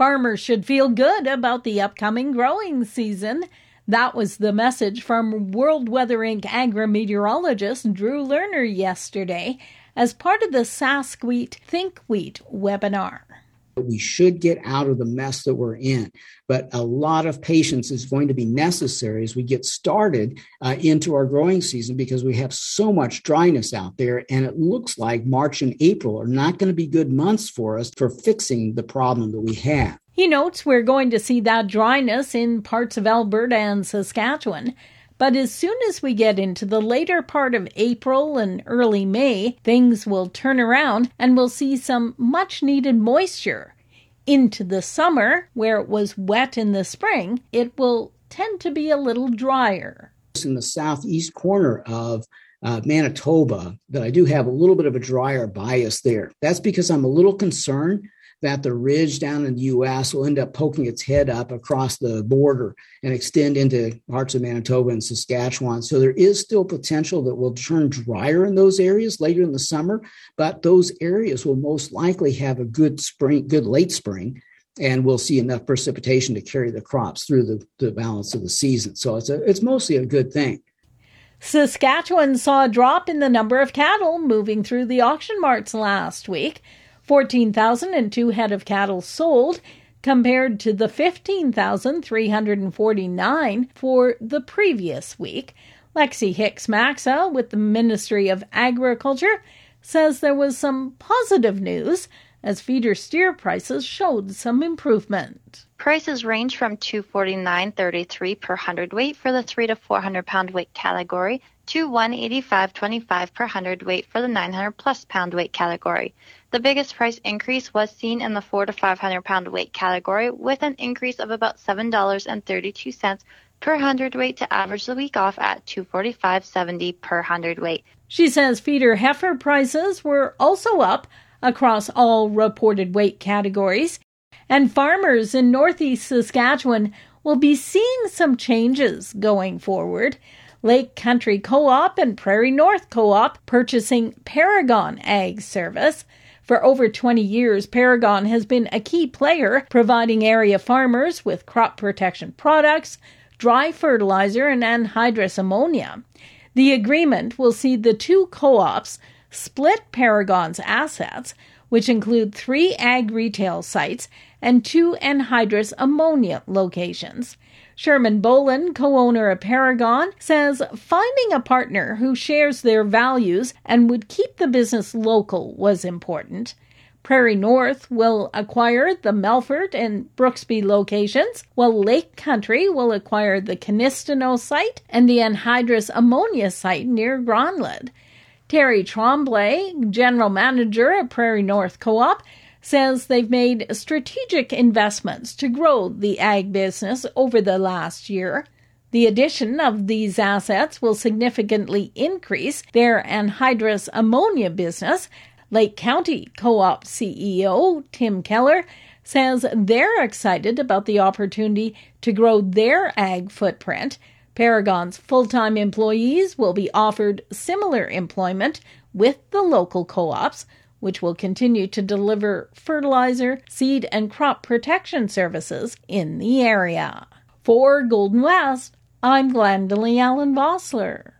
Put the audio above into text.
Farmers should feel good about the upcoming growing season. That was the message from World Weather Inc. agri-meteorologist Drew Lerner yesterday as part of the Sask Wheat Think Wheat webinar. We should get out of the mess that we're in. But a lot of patience is going to be necessary as we get started uh, into our growing season because we have so much dryness out there. And it looks like March and April are not going to be good months for us for fixing the problem that we have. He notes we're going to see that dryness in parts of Alberta and Saskatchewan. But as soon as we get into the later part of April and early May, things will turn around and we'll see some much needed moisture. Into the summer, where it was wet in the spring, it will tend to be a little drier. In the southeast corner of uh, Manitoba, that I do have a little bit of a drier bias there. That's because I'm a little concerned that the ridge down in the US will end up poking its head up across the border and extend into parts of Manitoba and Saskatchewan. So there is still potential that will turn drier in those areas later in the summer, but those areas will most likely have a good spring, good late spring. And we'll see enough precipitation to carry the crops through the, the balance of the season. So it's a, it's mostly a good thing. Saskatchewan saw a drop in the number of cattle moving through the auction marts last week. 14,002 head of cattle sold compared to the 15,349 for the previous week. Lexi Hicks Maxa with the Ministry of Agriculture says there was some positive news as feeder steer prices showed some improvement. Prices range from 249.33 per hundredweight for the 3 to 400 pound weight category to 185.25 per hundredweight for the 900 plus pound weight category. The biggest price increase was seen in the 4 to 500 pound weight category with an increase of about $7.32 per hundredweight to average the week off at 245.70 per hundredweight. She says feeder heifer prices were also up across all reported weight categories, and farmers in northeast Saskatchewan will be seeing some changes going forward. Lake Country Co op and Prairie North Co op purchasing Paragon Ag Service. For over 20 years, Paragon has been a key player providing area farmers with crop protection products, dry fertilizer, and anhydrous ammonia. The agreement will see the two co ops split Paragon's assets, which include three ag retail sites and two anhydrous ammonia locations. Sherman Boland, co owner of Paragon, says finding a partner who shares their values and would keep the business local was important. Prairie North will acquire the Melfort and Brooksby locations, while Lake Country will acquire the Kinistino site and the anhydrous ammonia site near Gronlid. Terry Tremblay, general manager at Prairie North Co op, says they've made strategic investments to grow the ag business over the last year. The addition of these assets will significantly increase their anhydrous ammonia business. Lake Country Co op CEO Tim Keller says they're excited about the opportunity to grow their ag footprint. Paragon's full time employees will be offered similar employment with the local co ops which will continue to deliver fertilizer, seed, and crop protection services in the area. For Golden West, I'm Glendalee Allen Bossler.